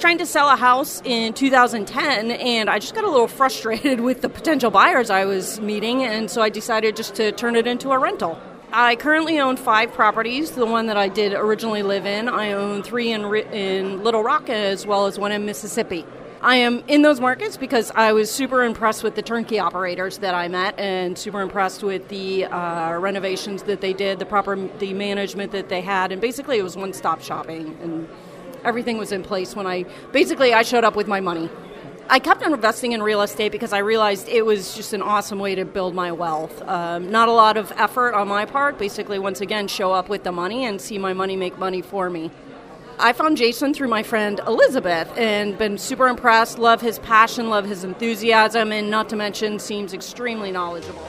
Trying to sell a house in 2010, and I just got a little frustrated with the potential buyers I was meeting, and so I decided just to turn it into a rental. I currently own five properties. The one that I did originally live in, I own three in, in Little Rock as well as one in Mississippi. I am in those markets because I was super impressed with the turnkey operators that I met, and super impressed with the uh, renovations that they did, the proper the management that they had, and basically it was one stop shopping, and everything was in place when I basically I showed up with my money. I kept investing in real estate because I realized it was just an awesome way to build my wealth. Um, not a lot of effort on my part. Basically, once again, show up with the money and see my money make money for me. I found Jason through my friend Elizabeth and been super impressed. Love his passion, love his enthusiasm, and not to mention, seems extremely knowledgeable.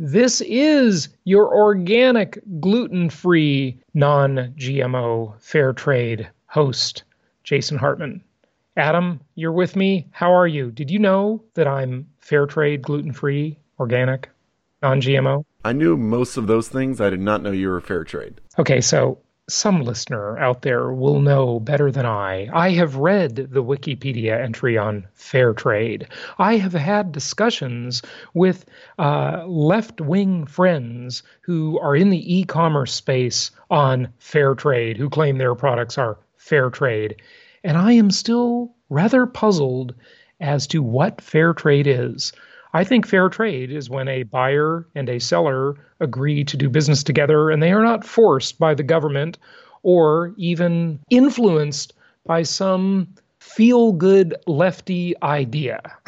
This is your organic, gluten free, non GMO, fair trade host, Jason Hartman. Adam, you're with me. How are you? Did you know that I'm fair trade, gluten free, organic, non GMO? I knew most of those things. I did not know you were fair trade. Okay, so some listener out there will know better than I. I have read the Wikipedia entry on fair trade. I have had discussions with uh, left wing friends who are in the e commerce space on fair trade, who claim their products are fair trade. And I am still rather puzzled as to what fair trade is. I think fair trade is when a buyer and a seller agree to do business together and they are not forced by the government or even influenced by some feel good lefty idea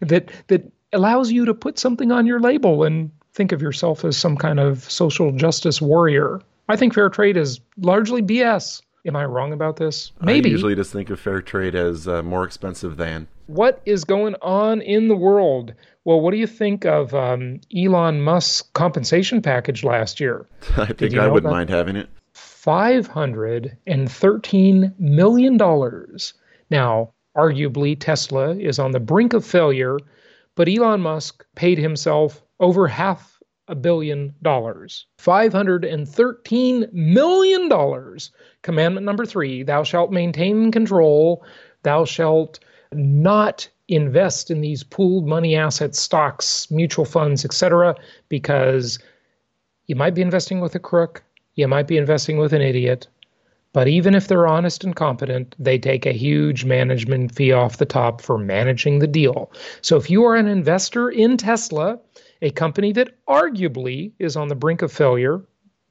that that allows you to put something on your label and think of yourself as some kind of social justice warrior. I think fair trade is largely BS. Am I wrong about this? Maybe. I usually just think of fair trade as uh, more expensive than. What is going on in the world? Well, what do you think of um, Elon Musk's compensation package last year? I think I wouldn't mind having it. $513 million. Now, arguably, Tesla is on the brink of failure, but Elon Musk paid himself over half a billion dollars. $513 million. Commandment number three Thou shalt maintain control, thou shalt not invest in these pooled money assets, stocks, mutual funds, etc., because you might be investing with a crook, you might be investing with an idiot, but even if they're honest and competent, they take a huge management fee off the top for managing the deal. So if you are an investor in Tesla, a company that arguably is on the brink of failure,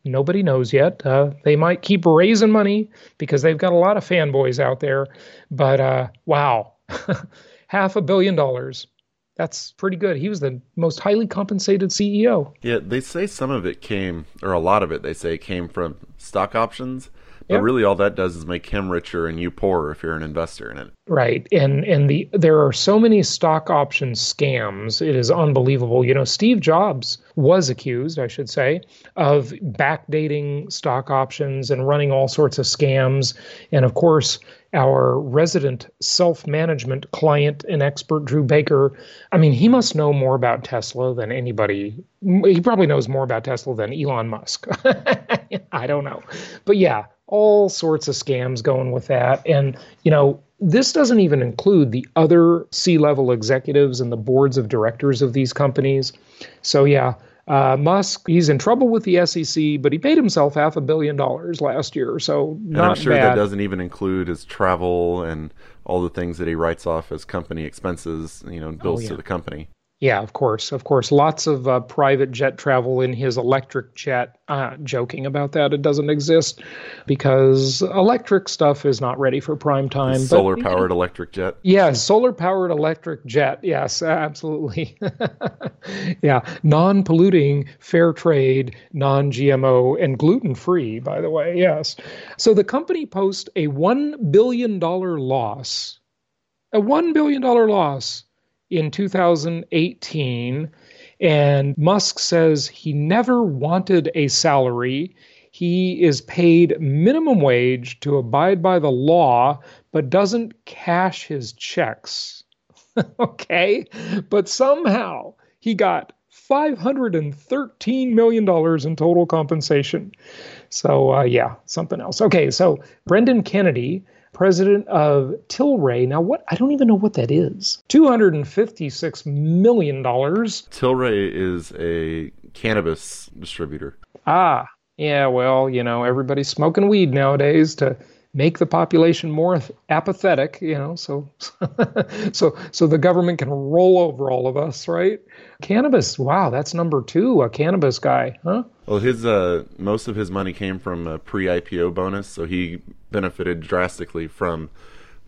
nobody knows yet. Uh, they might keep raising money because they've got a lot of fanboys out there, but uh, wow, half a billion dollars. That's pretty good. He was the most highly compensated CEO. Yeah, they say some of it came, or a lot of it, they say came from stock options. But yep. really, all that does is make him richer and you poorer if you're an investor in it. Right, and and the there are so many stock option scams. It is unbelievable. You know, Steve Jobs was accused, I should say, of backdating stock options and running all sorts of scams. And of course, our resident self management client and expert, Drew Baker, I mean, he must know more about Tesla than anybody. He probably knows more about Tesla than Elon Musk. I don't know. But yeah, all sorts of scams going with that. And, you know, this doesn't even include the other C level executives and the boards of directors of these companies. So, yeah, uh, Musk, he's in trouble with the SEC, but he paid himself half a billion dollars last year. So, not and I'm sure bad. that doesn't even include his travel and all the things that he writes off as company expenses, you know, bills oh, yeah. to the company. Yeah, of course, of course. Lots of uh, private jet travel in his electric jet. Uh, joking about that, it doesn't exist because electric stuff is not ready for prime time. Solar powered electric jet. Yeah, solar powered electric jet. Yes, absolutely. yeah, non polluting, fair trade, non GMO, and gluten free, by the way. Yes. So the company posts a $1 billion loss. A $1 billion loss in 2018. And Musk says he never wanted a salary. He is paid minimum wage to abide by the law, but doesn't cash his checks. okay? But somehow he got $513 million in total compensation. So, uh, yeah, something else. Okay, so Brendan Kennedy president of Tilray. Now, what I don't even know what that is. Two hundred and fifty-six million dollars. Tilray is a cannabis distributor. Ah, yeah. Well, you know, everybody's smoking weed nowadays to make the population more apathetic. You know, so so so the government can roll over all of us, right? Cannabis. Wow, that's number two. A cannabis guy, huh? Well, his uh, most of his money came from a pre-IPO bonus, so he benefited drastically from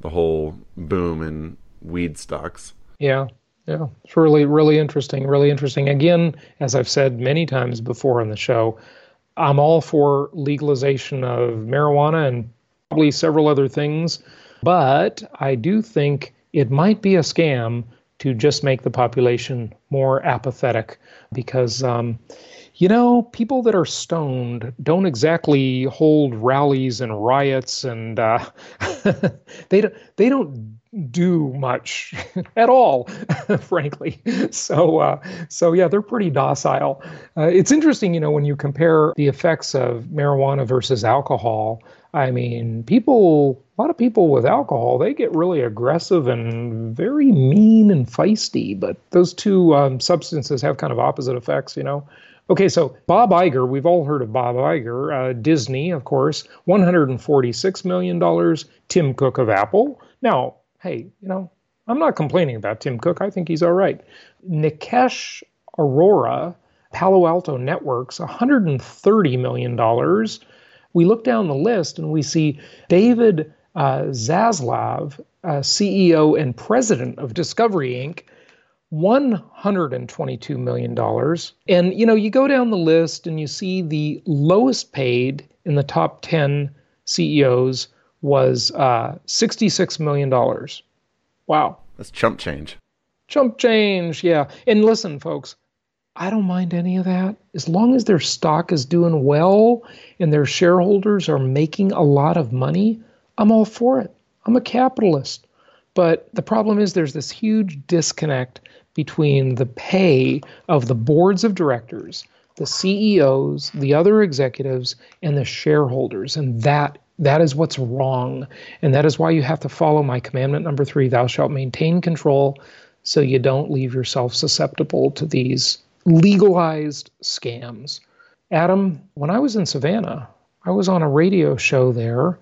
the whole boom in weed stocks. Yeah, yeah, it's really really interesting. Really interesting. Again, as I've said many times before on the show, I'm all for legalization of marijuana and probably several other things, but I do think it might be a scam to just make the population more apathetic because um, you know, people that are stoned don't exactly hold rallies and riots, and uh, they don't they don't do much at all, frankly. So uh, so yeah, they're pretty docile. Uh, it's interesting, you know, when you compare the effects of marijuana versus alcohol. I mean, people, a lot of people with alcohol, they get really aggressive and very mean and feisty. But those two um, substances have kind of opposite effects, you know. Okay, so Bob Iger, we've all heard of Bob Iger, uh, Disney, of course, $146 million. Tim Cook of Apple. Now, hey, you know, I'm not complaining about Tim Cook. I think he's all right. Nikesh Arora, Palo Alto Networks, $130 million. We look down the list and we see David uh, Zaslav, uh, CEO and president of Discovery Inc., $122 million. And, you know, you go down the list and you see the lowest paid in the top 10 CEOs was uh, $66 million. Wow. That's chump change. Chump change, yeah. And listen, folks, I don't mind any of that. As long as their stock is doing well and their shareholders are making a lot of money, I'm all for it. I'm a capitalist. But the problem is there's this huge disconnect between the pay of the boards of directors, the CEOs, the other executives, and the shareholders. And that that is what's wrong. And that is why you have to follow my commandment number three thou shalt maintain control so you don't leave yourself susceptible to these legalized scams. Adam, when I was in Savannah, I was on a radio show there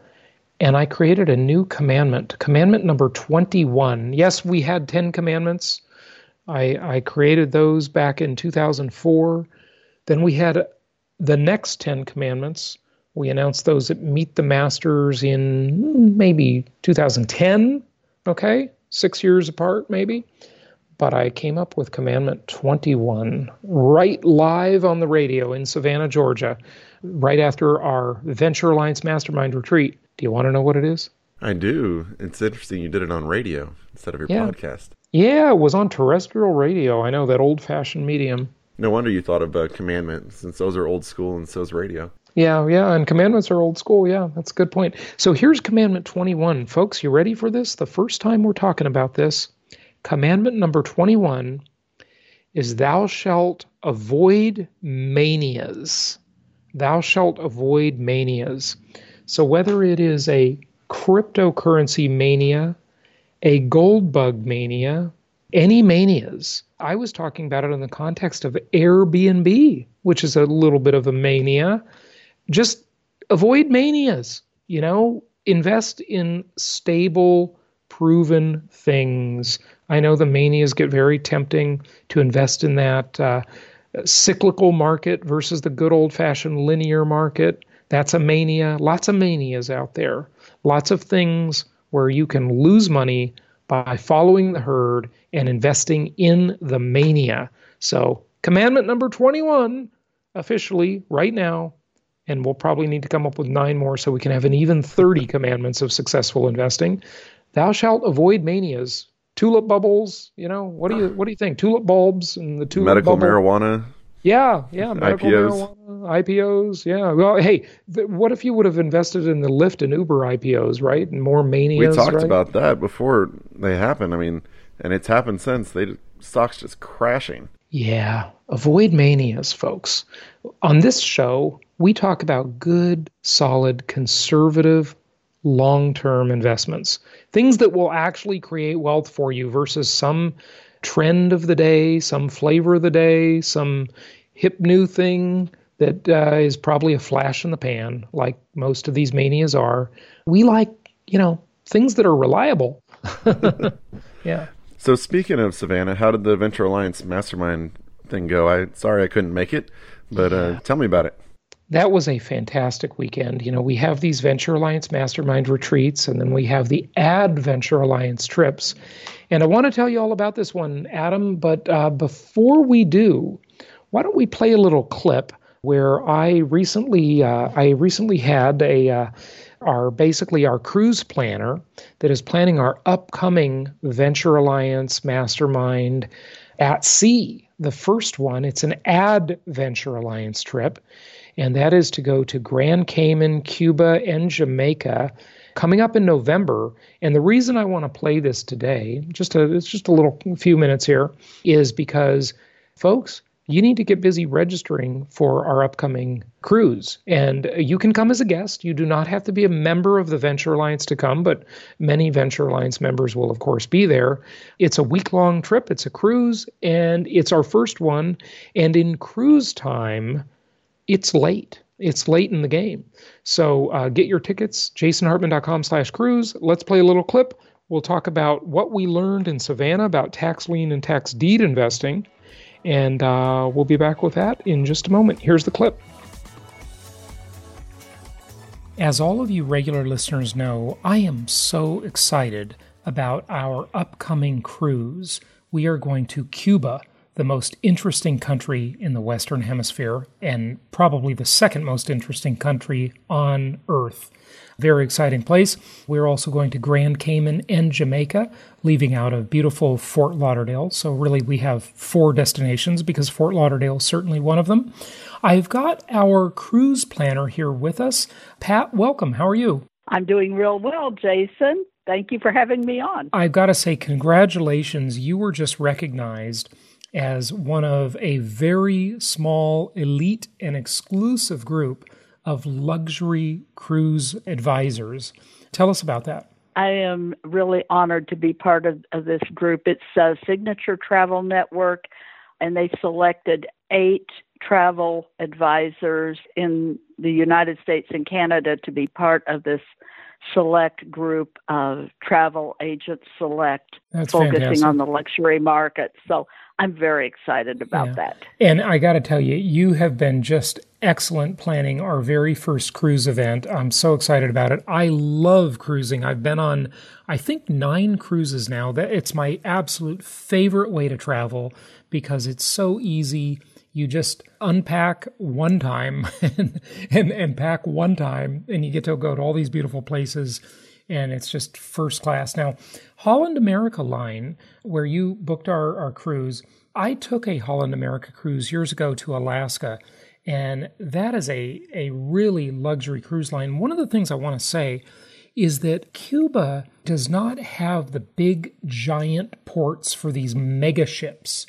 and I created a new commandment, commandment number 21. Yes, we had 10 commandments I, I created those back in 2004. Then we had the next 10 commandments. We announced those at Meet the Masters in maybe 2010, okay? Six years apart, maybe. But I came up with Commandment 21 right live on the radio in Savannah, Georgia, right after our Venture Alliance Mastermind retreat. Do you want to know what it is? I do. It's interesting you did it on radio instead of your yeah. podcast. Yeah, it was on terrestrial radio. I know that old fashioned medium. No wonder you thought of uh, commandment, since those are old school and so's radio. Yeah, yeah, and commandments are old school. Yeah, that's a good point. So here's commandment 21. Folks, you ready for this? The first time we're talking about this. Commandment number 21 is thou shalt avoid manias. Thou shalt avoid manias. So whether it is a cryptocurrency mania, a gold bug mania, any manias. I was talking about it in the context of Airbnb, which is a little bit of a mania. Just avoid manias, you know, invest in stable, proven things. I know the manias get very tempting to invest in that uh, cyclical market versus the good old fashioned linear market. That's a mania. Lots of manias out there. Lots of things where you can lose money by following the herd and investing in the mania. So, commandment number 21 officially right now and we'll probably need to come up with nine more so we can have an even 30 commandments of successful investing. Thou shalt avoid manias, tulip bubbles. You know what do you what do you think? Tulip bulbs and the tulip medical bubble. marijuana. Yeah, yeah, medical IPOs. marijuana, IPOs. Yeah. Well, hey, th- what if you would have invested in the Lyft and Uber IPOs, right? And more manias. We talked right? about that before they happened. I mean, and it's happened since. They stocks just crashing. Yeah, avoid manias, folks. On this show, we talk about good, solid, conservative, long term investments, things that will actually create wealth for you versus some trend of the day, some flavor of the day, some hip new thing that uh, is probably a flash in the pan, like most of these manias are. We like, you know, things that are reliable. yeah. So speaking of Savannah, how did the Venture Alliance Mastermind thing go? I sorry I couldn't make it, but uh, tell me about it. That was a fantastic weekend. You know, we have these Venture Alliance Mastermind retreats, and then we have the Ad Venture Alliance trips. And I want to tell you all about this one, Adam. But uh, before we do, why don't we play a little clip where I recently uh, I recently had a uh, our basically our cruise planner that is planning our upcoming Venture Alliance Mastermind at sea. The first one, it's an Ad Venture Alliance trip, and that is to go to Grand Cayman, Cuba, and Jamaica coming up in November. And the reason I want to play this today, just a, it's just a little few minutes here, is because folks, you need to get busy registering for our upcoming cruise. And you can come as a guest. You do not have to be a member of the Venture Alliance to come, but many Venture Alliance members will, of course, be there. It's a week long trip, it's a cruise, and it's our first one. And in cruise time, it's late. It's late in the game. So uh, get your tickets, jasonhartman.com slash cruise. Let's play a little clip. We'll talk about what we learned in Savannah about tax lien and tax deed investing. And uh, we'll be back with that in just a moment. Here's the clip. As all of you regular listeners know, I am so excited about our upcoming cruise. We are going to Cuba, the most interesting country in the Western Hemisphere, and probably the second most interesting country on Earth. Very exciting place. We're also going to Grand Cayman and Jamaica, leaving out of beautiful Fort Lauderdale. So, really, we have four destinations because Fort Lauderdale is certainly one of them. I've got our cruise planner here with us. Pat, welcome. How are you? I'm doing real well, Jason. Thank you for having me on. I've got to say, congratulations. You were just recognized as one of a very small, elite, and exclusive group of luxury cruise advisors. Tell us about that. I am really honored to be part of, of this group. It's a Signature Travel Network, and they selected eight travel advisors in the United States and Canada to be part of this select group of travel agents select That's focusing fantastic. on the luxury market. So I'm very excited about Yeah. that. And I got to tell you, you have been just excellent planning our very first cruise event. I'm so excited about it. I love cruising. I've been on, I think, nine cruises now. That it's my absolute favorite way to travel because it's so easy. You just unpack one time and, and, and pack one time, and you get to go to all these beautiful places and it's just first class. Now, Holland America Line, where you booked our, our cruise, I took a Holland America cruise years ago to Alaska, and that is a, a really luxury cruise line. One of the things I want to say is that Cuba does not have the big giant ports for these mega ships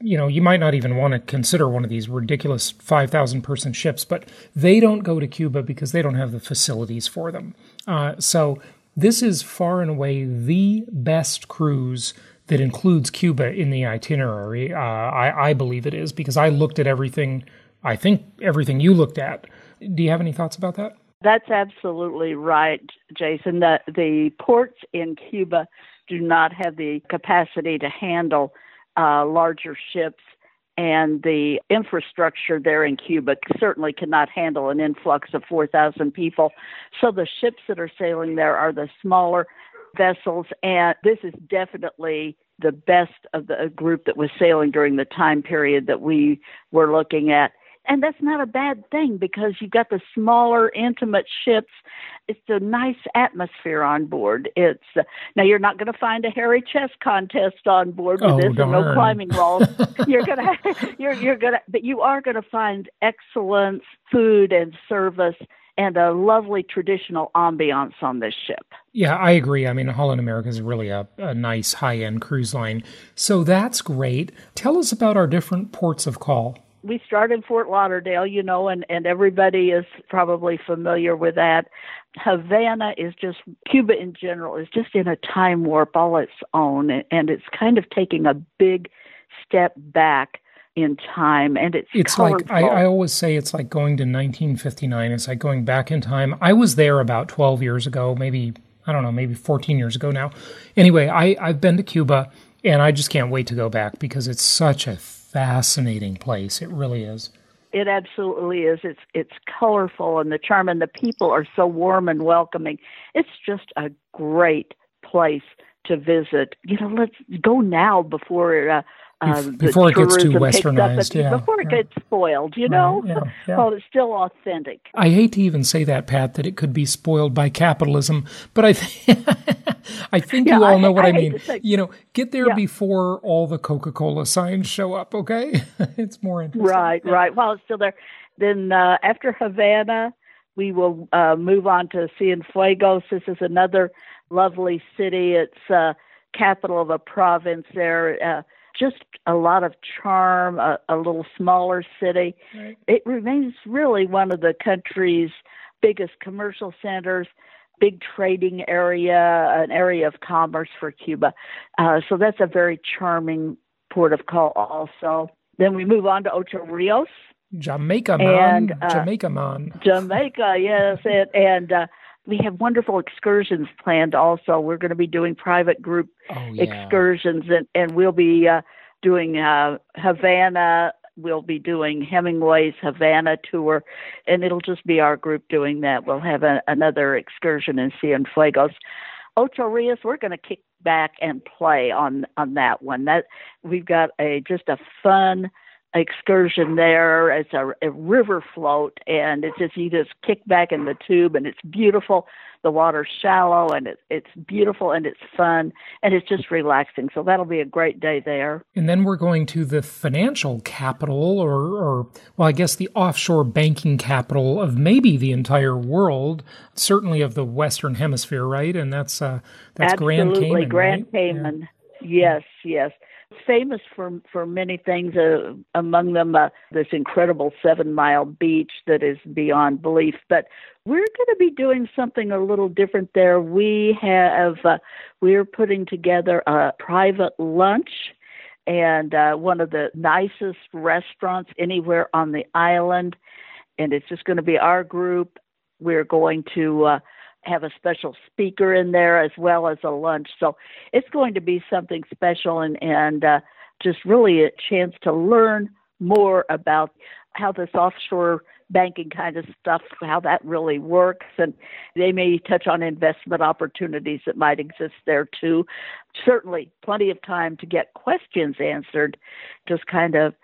you know, you might not even want to consider one of these ridiculous 5,000 person ships, but they don't go to Cuba because they don't have the facilities for them. Uh, so this is far and away the best cruise that includes Cuba in the itinerary. Uh, I, I believe it is because I looked at everything, I think everything you looked at. Do you have any thoughts about that? That's absolutely right, Jason. The, the ports in Cuba do not have the capacity to handle uh, larger ships, and the infrastructure there in Cuba certainly cannot handle an influx of 4,000 people. So the ships that are sailing there are the smaller vessels, and this is definitely the best of the group that was sailing during the time period that we were looking at. And that's not a bad thing because you've got the smaller, intimate ships. It's a nice atmosphere on board. It's uh, now you're not going to find a hairy chess contest on board with oh, this, darn. and no climbing walls. you're gonna, you're you're gonna, but you are going to find excellent food and service and a lovely traditional ambiance on this ship. Yeah, I agree. I mean, Holland America is really a, a nice high end cruise line. So that's great. Tell us about our different ports of call. We start in Fort Lauderdale, you know, and, and everybody is probably familiar with that. Havana is just, Cuba in general is just in a time warp all its own, and it's kind of taking a big step back in time and it's it's colorful. like I, I, always say it's like going to 1959 it's like going back in time i was there about 12 years ago maybe i don't know maybe 14 years ago now anyway I, i've been to cuba and i just can't wait to go back because it's such a fascinating place. It really is. It absolutely is. It's it's colorful and the charm and the people are so warm and welcoming. It's just a great place to visit. You know let's go now before uh, uh, before it gets too westernized, yeah, before it gets spoiled, you know. Right, yeah, yeah. Well, it's still authentic. I hate to even say that, Pat, that it could be spoiled by capitalism, but I, th- I think yeah, you all I, know what I, I mean. Say, you know, get there before all the Coca Cola signs show up. Okay, it's more interesting. Right, right. While it's still there, then uh, after Havana, we will uh, move on to Cienfuegos. This is another lovely city. It's uh, capital of a province there. Uh, just a lot of charm, a, a little smaller city. Right. It remains really one of the country's biggest commercial centers, big trading area, an area of commerce for Cuba. Uh, so that's a very charming port of call also. Then we move on to Ocho Rios. Jamaica man, and, uh, Jamaica man. Jamaica, yes, and, and uh, we have wonderful excursions planned also. We're going to be doing private group oh, yeah. excursions and, and we'll be uh, doing uh, Havana. We'll be doing Hemingway's Havana tour, and it'll just be our group doing that. We'll have a, another excursion in Cienfuegos. Ocho Rios, we're going to kick back and play on on that one. That we've got a just a fun excursion there. It's a, a river float, and it's just you just kick back in the tube, and it's beautiful. The water's shallow, and it's it's beautiful, and it's fun, and it's just relaxing. So that'll be a great day there. And then we're going to the financial capital, or, or well, I guess the offshore banking capital of maybe the entire world, certainly of the Western Hemisphere, right? And that's uh, that's Absolutely. Grand Cayman. Grand right? Cayman. Yeah. Yes, yes famous for for many things. Uh, among them, uh, this incredible seven mile beach that is beyond belief. But we're going to be doing something a little different there. We have uh, we're putting together a private lunch and uh, one of the nicest restaurants anywhere on the island. And it's just going to be our group. We're going to uh, have a special speaker in there as well as a lunch. So it's going to be something special and and uh, just really a chance to learn more about how this offshore banking kind of stuff, how that really works, and they may touch on investment opportunities that might exist there too. Certainly, plenty of time to get questions answered. Just kind of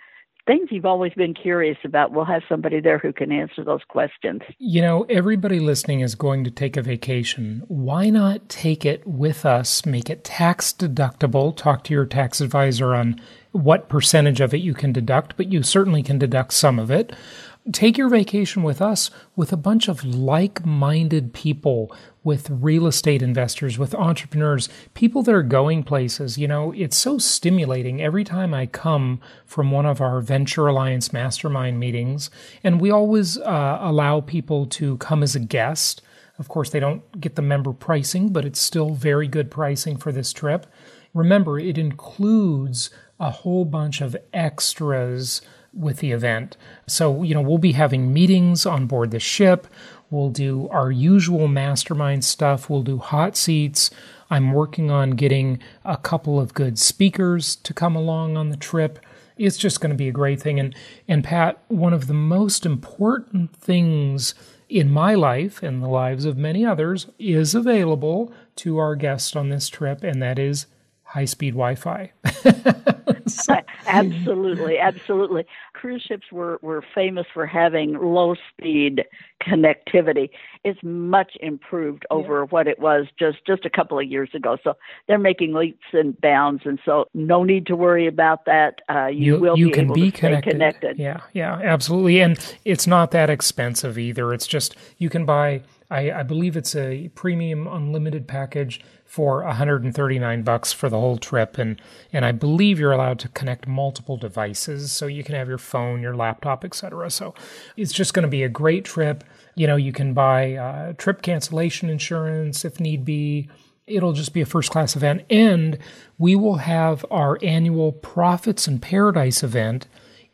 things you've always been curious about. We'll have somebody there who can answer those questions. You know, everybody listening is going to take a vacation. Why not take it with us? Make it tax deductible. Talk to your tax advisor on what percentage of it you can deduct, but you certainly can deduct some of it. Take your vacation with us with a bunch of like minded people, with real estate investors, with entrepreneurs, people that are going places. You know, it's so stimulating every time I come from one of our Venture Alliance mastermind meetings. And we always uh, allow people to come as a guest. Of course, they don't get the member pricing, but it's still very good pricing for this trip. Remember, it includes a whole bunch of extras with the event. So, you know, we'll be having meetings on board the ship. We'll do our usual mastermind stuff. We'll do hot seats. I'm working on getting a couple of good speakers to come along on the trip. It's just going to be a great thing. And, and Pat, one of the most important things in my life and the lives of many others is available to our guests on this trip, and that is high speed Wi Fi. absolutely, absolutely. Cruise ships were, were famous for having low speed connectivity. It's much improved over yeah. what it was just, just a couple of years ago. So they're making leaps and bounds, and so no need to worry about that. Uh, you, you, will you be can able be to connected. connected. Yeah, yeah, absolutely. And it's not that expensive either. It's just you can buy. I, I believe it's a premium unlimited package for 139 bucks for the whole trip and and I believe you're allowed to connect multiple devices so you can have your phone, your laptop, etc. So it's just going to be a great trip. You know, you can buy uh, trip cancellation insurance if need be. It'll just be a first class event and we will have our annual Profits in Paradise event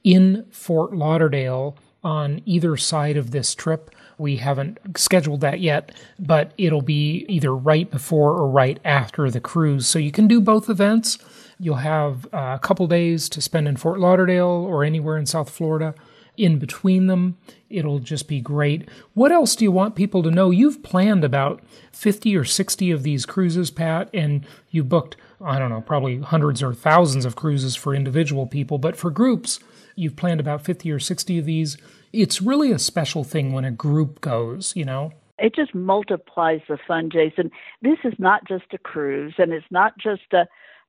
in Fort Lauderdale on either side of this trip we haven't scheduled that yet, but it'll be either right before or right after the cruise. So you can do both events. You'll have uh, a couple days to spend in Fort Lauderdale or anywhere in South Florida. In between them, it'll just be great. What else do you want people to know? You've planned about 50 or 60 of these cruises, Pat, and you've booked, I don't know, probably hundreds or thousands of cruises for individual people, but for groups, you've planned about 50 or 60 of these it's really a special thing when a group goes, you know? It just multiplies the fun, Jason. This is not just a cruise and it's not just a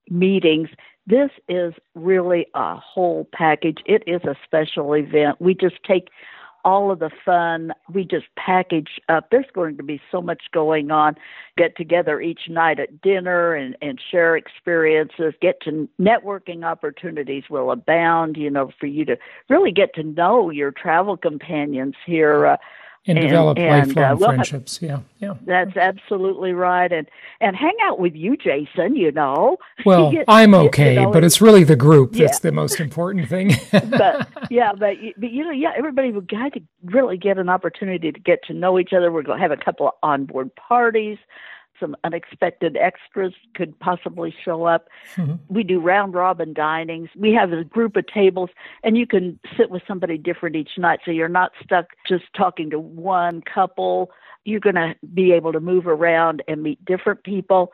meetings. This is really a whole package. It is a special event. We just take all of the fun. We just package up. There's going to be so much going on. Get together each night at dinner and, and share experiences. Get to networking opportunities will abound, you know, for you to really get to know your travel companions here. Uh, and, and develop and, lifelong uh, we'll friendships. Yeah, yeah. That's absolutely right. And and hang out with you, Jason. You know. Well, get, I'm okay, you know, but it's really the group that's the most important thing. but yeah, but but you know, yeah, everybody would got to really get an opportunity to get to know each other. We're going to have a couple of onboard parties some unexpected extras could possibly show up. Mm-hmm. We do round robin dinings. We have a group of tables, and you can sit with somebody different each night, so you're not stuck just talking to one couple. You're going to be able to move around and meet different people.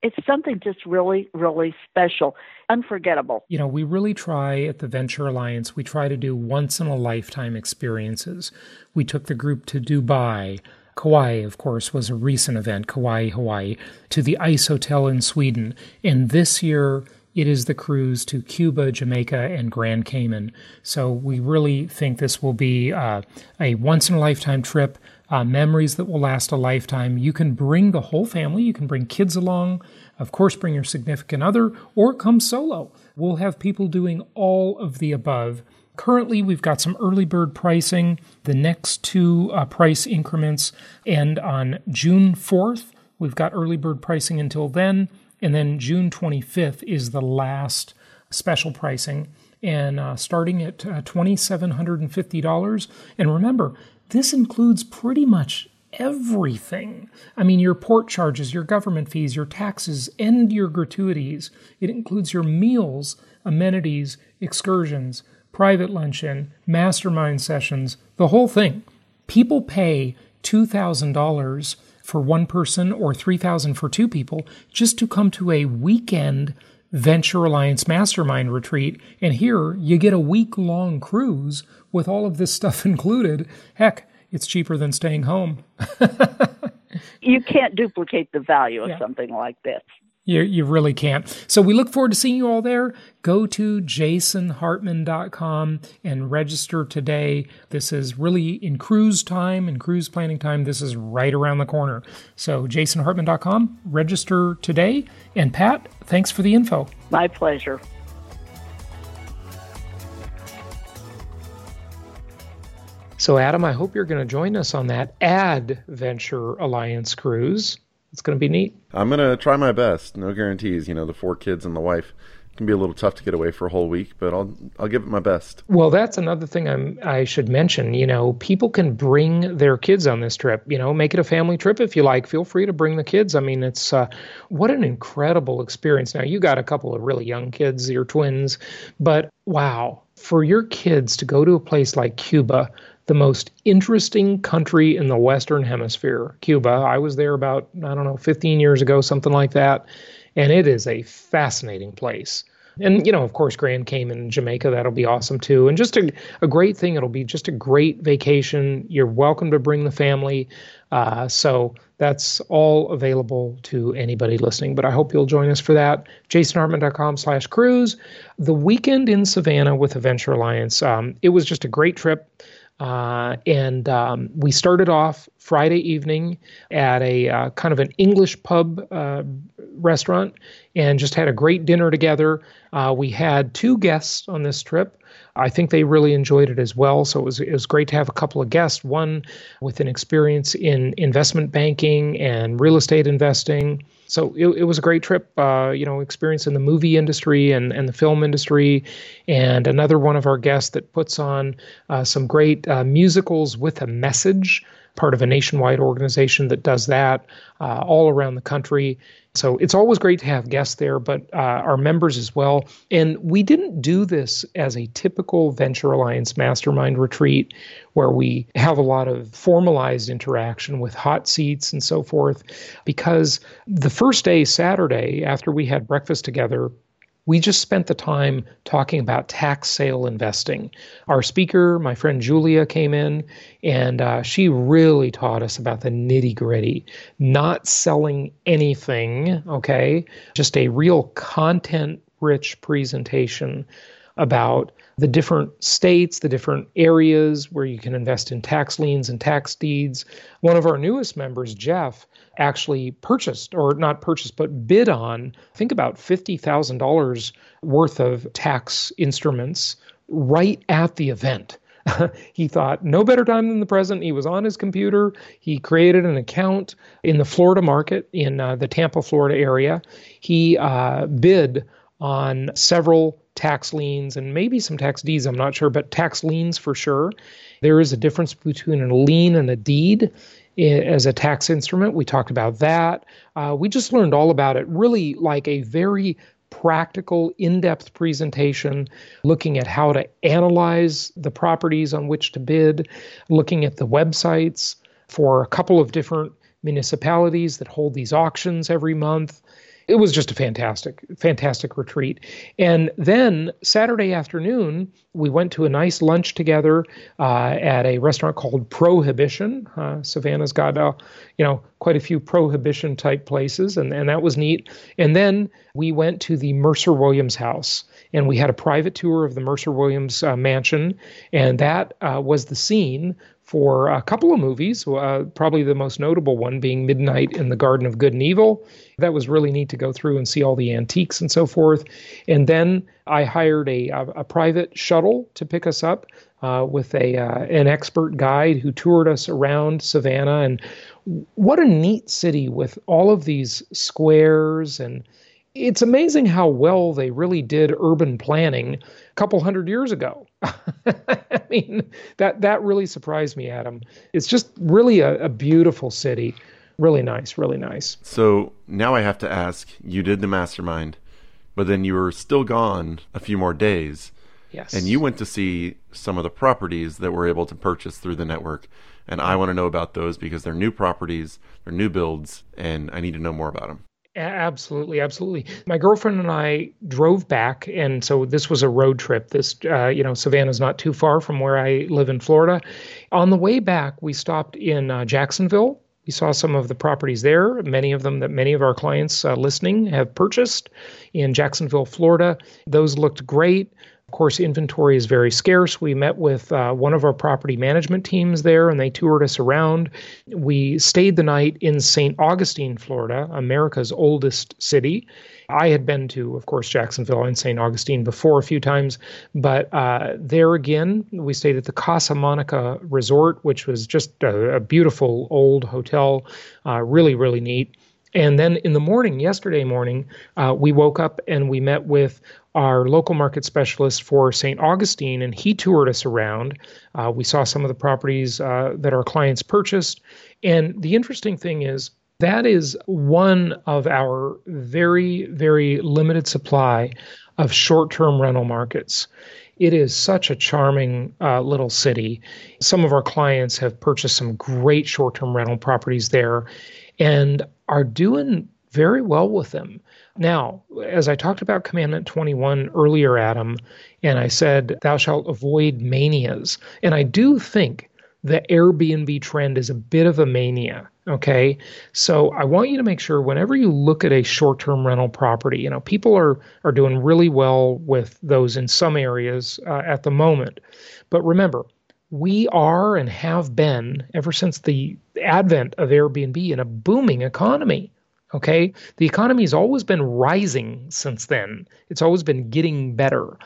It's something just really, really special, unforgettable. You know, we really try at the Venture Alliance, we try to do once in a lifetime experiences. We took the group to Dubai Kauai, of course, was a recent event, Kauai, Hawaii, to the Ice Hotel in Sweden. And this year, it is the cruise to Cuba, Jamaica, and Grand Cayman. So we really think this will be uh, a once in a lifetime trip, uh, memories that will last a lifetime. You can bring the whole family, you can bring kids along, of course, bring your significant other, or come solo. We'll have people doing all of the above. Currently, we've got some early bird pricing. The next two uh, price increments end on June 4th. We've got early bird pricing until then. And then June 25th is the last special pricing. And uh, starting at uh, $2,750. And remember, this includes pretty much everything. I mean, your port charges, your government fees, your taxes, and your gratuities. It includes your meals, amenities, excursions, private luncheon, mastermind sessions, the whole thing. People pay $2,000 for one person or 3000 for two people just to come to a weekend Venture Alliance mastermind retreat. And here you get a week long cruise with all of this stuff included. Heck, it's cheaper than staying home. you can't duplicate the value of yeah. something like this. You, you really can't. So we look forward to seeing you all there. Go to jasonhartman.com and register today. This is really in cruise time and cruise planning time. This is right around the corner. So jasonhartman.com, register today. And Pat, thanks for the info. My pleasure. So, Adam, I hope you're going to join us on that Adventure Alliance cruise. It's going to be neat. I'm going to try my best. No guarantees. You know, the four kids and the wife can be a little tough to get away for a whole week, but I'll I'll give it my best. Well, that's another thing I'm I should mention. You know, people can bring their kids on this trip. You know, make it a family trip if you like. Feel free to bring the kids. I mean, it's uh, what an incredible experience. Now you got a couple of really young kids, your twins, but wow, for your kids to go to a place like Cuba the most interesting country in the Western Hemisphere, Cuba. I was there about, I don't know, 15 years ago, something like that. And it is a fascinating place. And, you know, of course, Grand Cayman Jamaica, that'll be awesome too. And just a, a great thing. It'll be just a great vacation. You're welcome to bring the family. Uh, so that's all available to anybody listening. But I hope you'll join us for that. JasonHartman.com slash cruise. The weekend in Savannah with Adventure Alliance. Um, it was just a great trip. Uh, and um, we started off Friday evening at a uh, kind of an English pub uh, restaurant and just had a great dinner together. Uh, we had two guests on this trip. I think they really enjoyed it as well. So it was it was great to have a couple of guests, one with an experience in investment banking and real estate investing. So it, it was a great trip, uh, you know, experience in the movie industry and, and the film industry. And another one of our guests that puts on uh, some great uh, musicals with a message part of a nationwide organization that does that uh, all around the country. So it's always great to have guests there, but uh, our members as well. And we didn't do this as a typical Venture Alliance mastermind retreat where we have a lot of formalized interaction with hot seats and so forth, because the first day, Saturday, after we had breakfast together, we just spent the time talking about tax sale investing. Our speaker, my friend Julia, came in and uh, she really taught us about the nitty gritty, not selling anything, okay? Just a real content rich presentation about the different states, the different areas where you can invest in tax liens and tax deeds. One of our newest members, Jeff, actually purchased, or not purchased, but bid on, think about $50,000 worth of tax instruments right at the event. he thought no better time than the present. He was on his computer. He created an account in the Florida market in uh, the Tampa, Florida area. He uh, bid on several tax liens and maybe some tax deeds, I'm not sure, but tax liens for sure. There is a difference between a lien and a deed as a tax instrument. We talked about that. Uh, we just learned all about it, really like a very practical, in depth presentation looking at how to analyze the properties on which to bid, looking at the websites for a couple of different municipalities that hold these auctions every month it was just a fantastic, fantastic retreat. And then Saturday afternoon, we went to a nice lunch together uh, at a restaurant called Prohibition. Uh, Savannah's got, uh, you know, quite a few prohibition type places, and, and that was neat. And then we went to the Mercer Williams house, and we had a private tour of the Mercer Williams uh, mansion, and that uh, was the scene for a couple of movies, uh, probably the most notable one being Midnight in the Garden of Good and Evil. That was really neat to go through and see all the antiques and so forth. And then I hired a, a, private shuttle to pick us up uh, with a uh, an expert guide who toured us around Savannah. And what a neat city with all of these squares and it's amazing how well they really did urban planning a couple hundred years ago. I mean, that that really surprised me, Adam. It's just really a, a beautiful city. Really nice, really nice. So now I have to ask, you did the mastermind, but then you were still gone a few more days. Yes. And you went to see some of the properties that we're able to purchase through the network. And I want to know about those because they're new properties, they're new builds, and I need to know more about them. Absolutely, absolutely. My girlfriend and I drove back, and so this was a road trip. This, uh, you know, Savannah's not too far from where I live in Florida. On the way back, we stopped in uh, Jacksonville. We saw some of the properties there, many of them that many of our clients uh, listening have purchased in Jacksonville, Florida. Those looked great. Of course, inventory is very scarce. We met with uh, one of our property management teams there and they toured us around. We stayed the night in St. Augustine, Florida, America's oldest city. I had been to, of course, Jacksonville and St. Augustine before a few times, but uh, there again, we stayed at the Casa Monica Resort, which was just a, a beautiful old hotel, uh, really, really neat. And then in the morning, yesterday morning, uh, we woke up and we met with our local market specialist for St. Augustine, and he toured us around. Uh, we saw some of the properties uh, that our clients purchased. And the interesting thing is, that is one of our very, very limited supply of short term rental markets. It is such a charming uh, little city. Some of our clients have purchased some great short term rental properties there and are doing very well with them. Now, as I talked about Commandment 21 earlier, Adam, and I said, Thou shalt avoid manias. And I do think the Airbnb trend is a bit of a mania. Okay. So I want you to make sure whenever you look at a short term rental property, you know, people are, are doing really well with those in some areas uh, at the moment. But remember, we are and have been ever since the advent of Airbnb in a booming economy. Okay. The economy has always been rising since then, it's always been getting better.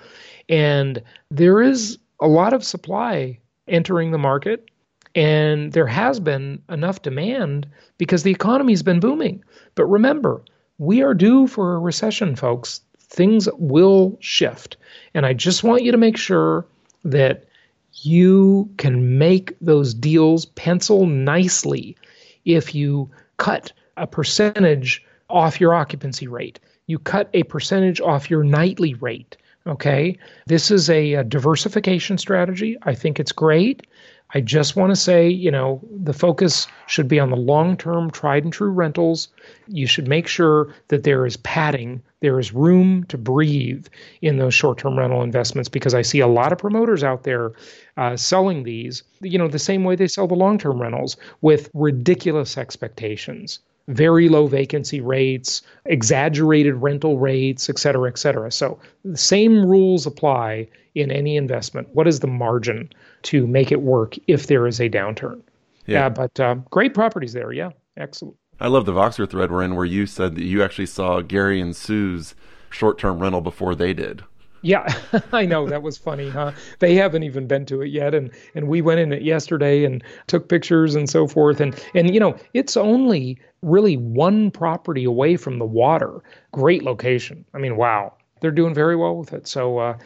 And there is a lot of supply entering the market. And there has been enough demand because the economy's been booming. But remember, we are due for a recession, folks. Things will shift. And I just want you to make sure that you can make those deals pencil nicely if you cut a percentage off your occupancy rate. You cut a percentage off your nightly rate. Okay. This is a, a diversification strategy. I think it's great. I just want to say, you know, the focus should be on the long term, tried and true rentals. You should make sure that there is padding, there is room to breathe in those short term rental investments because I see a lot of promoters out there uh, selling these, you know, the same way they sell the long term rentals with ridiculous expectations very low vacancy rates, exaggerated rental rates, et cetera, et cetera. So the same rules apply in any investment. What is the margin to make it work if there is a downturn? Yeah, yeah but uh, great properties there. Yeah, excellent. I love the Voxer thread we're in where you said that you actually saw Gary and Sue's short term rental before they did. Yeah, I know that was funny, huh? They haven't even been to it yet, and and we went in it yesterday and took pictures and so forth, and and you know it's only really one property away from the water. Great location. I mean, wow, they're doing very well with it. So. Uh,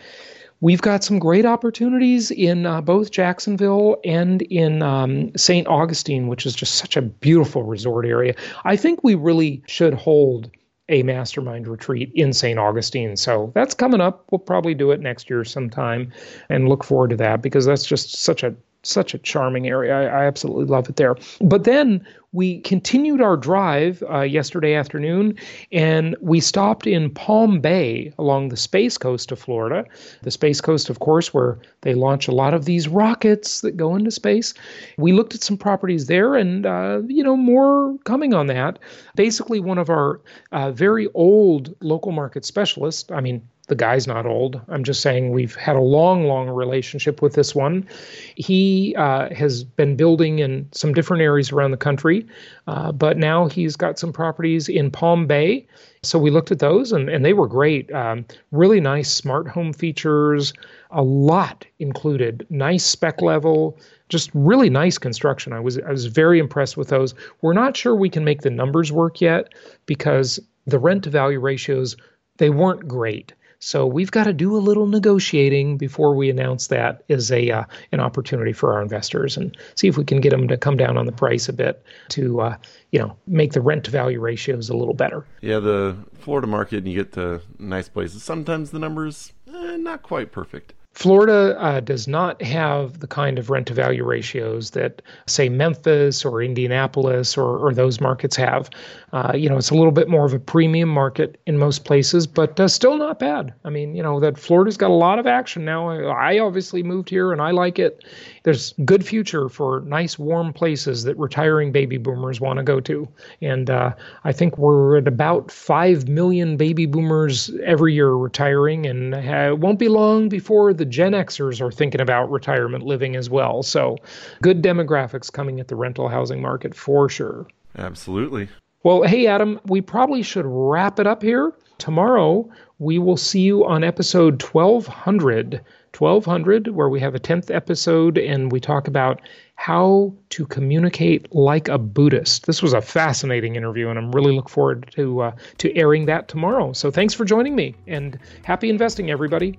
We've got some great opportunities in uh, both Jacksonville and in um, St. Augustine, which is just such a beautiful resort area. I think we really should hold a mastermind retreat in St. Augustine. So that's coming up. We'll probably do it next year sometime and look forward to that because that's just such a such a charming area. I, I absolutely love it there. But then we continued our drive uh, yesterday afternoon and we stopped in Palm Bay along the Space Coast of Florida. The Space Coast, of course, where they launch a lot of these rockets that go into space. We looked at some properties there and, uh, you know, more coming on that. Basically, one of our uh, very old local market specialists, I mean, the guy's not old. I'm just saying we've had a long, long relationship with this one. He uh, has been building in some different areas around the country, uh, but now he's got some properties in Palm Bay. So we looked at those and, and they were great. Um, really nice smart home features, a lot included, nice spec level. Just really nice construction. I was I was very impressed with those. We're not sure we can make the numbers work yet because the rent to value ratios they weren't great. So we've got to do a little negotiating before we announce that as a uh, an opportunity for our investors and see if we can get them to come down on the price a bit to uh, you know make the rent to value ratios a little better. Yeah, the Florida market and you get to nice places. Sometimes the numbers eh, not quite perfect. Florida uh, does not have the kind of rent to value ratios that, say, Memphis or Indianapolis or, or those markets have. Uh, you know, it's a little bit more of a premium market in most places, but uh, still not bad. I mean, you know, that Florida's got a lot of action now. I, I obviously moved here and I like it. There's good future for nice warm places that retiring baby boomers want to go to, and uh, I think we're at about five million baby boomers every year retiring, and uh, it won't be long before the Gen Xers are thinking about retirement living as well. So, good demographics coming at the rental housing market for sure. Absolutely. Well, hey, Adam, we probably should wrap it up here. Tomorrow, we will see you on episode 1200 1200, where we have a 10th episode and we talk about how to communicate like a Buddhist. This was a fascinating interview, and I'm really look forward to uh, to airing that tomorrow. So thanks for joining me, and happy investing, everybody.